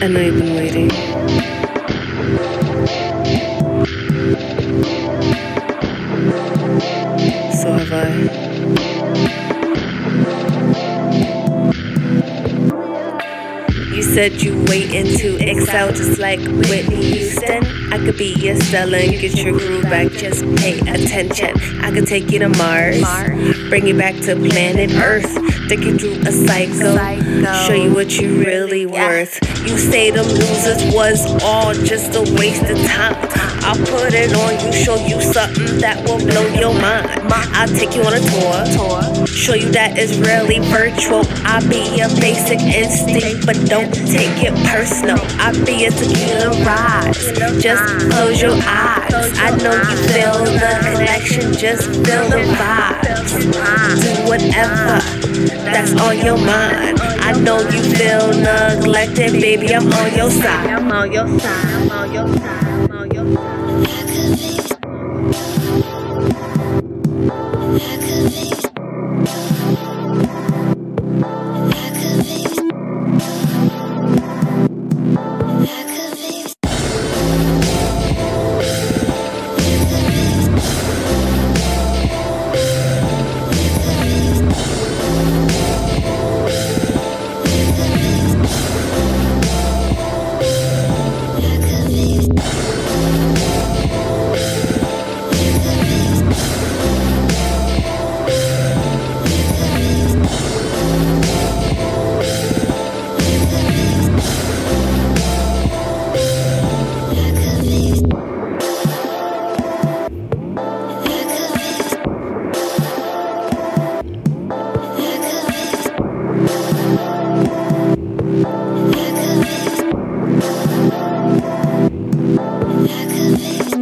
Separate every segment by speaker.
Speaker 1: I know you've been waiting. So have I. You said you waiting to excel just like Whitney Houston. I could be your Stella and get your groove back. Just pay attention. I could take you to Mars, bring you back to planet Earth, take you through a cycle, show you what you really worth. You say them losers was all just a waste of time. I'll put it on you, show you something that will blow your mind. I'll take you on a tour, show you that it's really virtual. I'll be your basic instinct, but don't take it personal. I'll be a tequila rise. Just close your eyes. I know you feel the connection, just feel the vibes. Do whatever that's on your mind. I know you feel neglected, baby. I'm on your side. I'm on your side. I'm on your side. I'm on your side.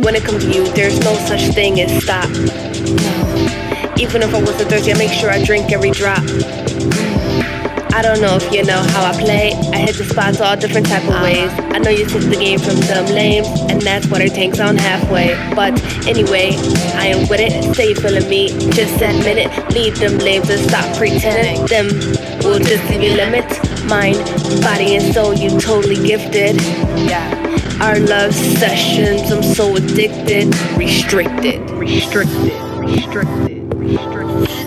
Speaker 1: When it comes to you, there's no such thing as stop. Even if I wasn't thirsty, I make sure I drink every drop. I don't know if you know how I play. I hit the spots all different type of uh-huh. ways. I know you took the game from them lames, and that's what it takes on halfway. But anyway, I am with it. Say you feeling me, just admit it. Leave them lames and stop pretending. Them will just leave you limits. Mind, body, and soul, you totally gifted. Yeah. Our love sessions, I'm so addicted. Restricted, restricted, restricted, restricted.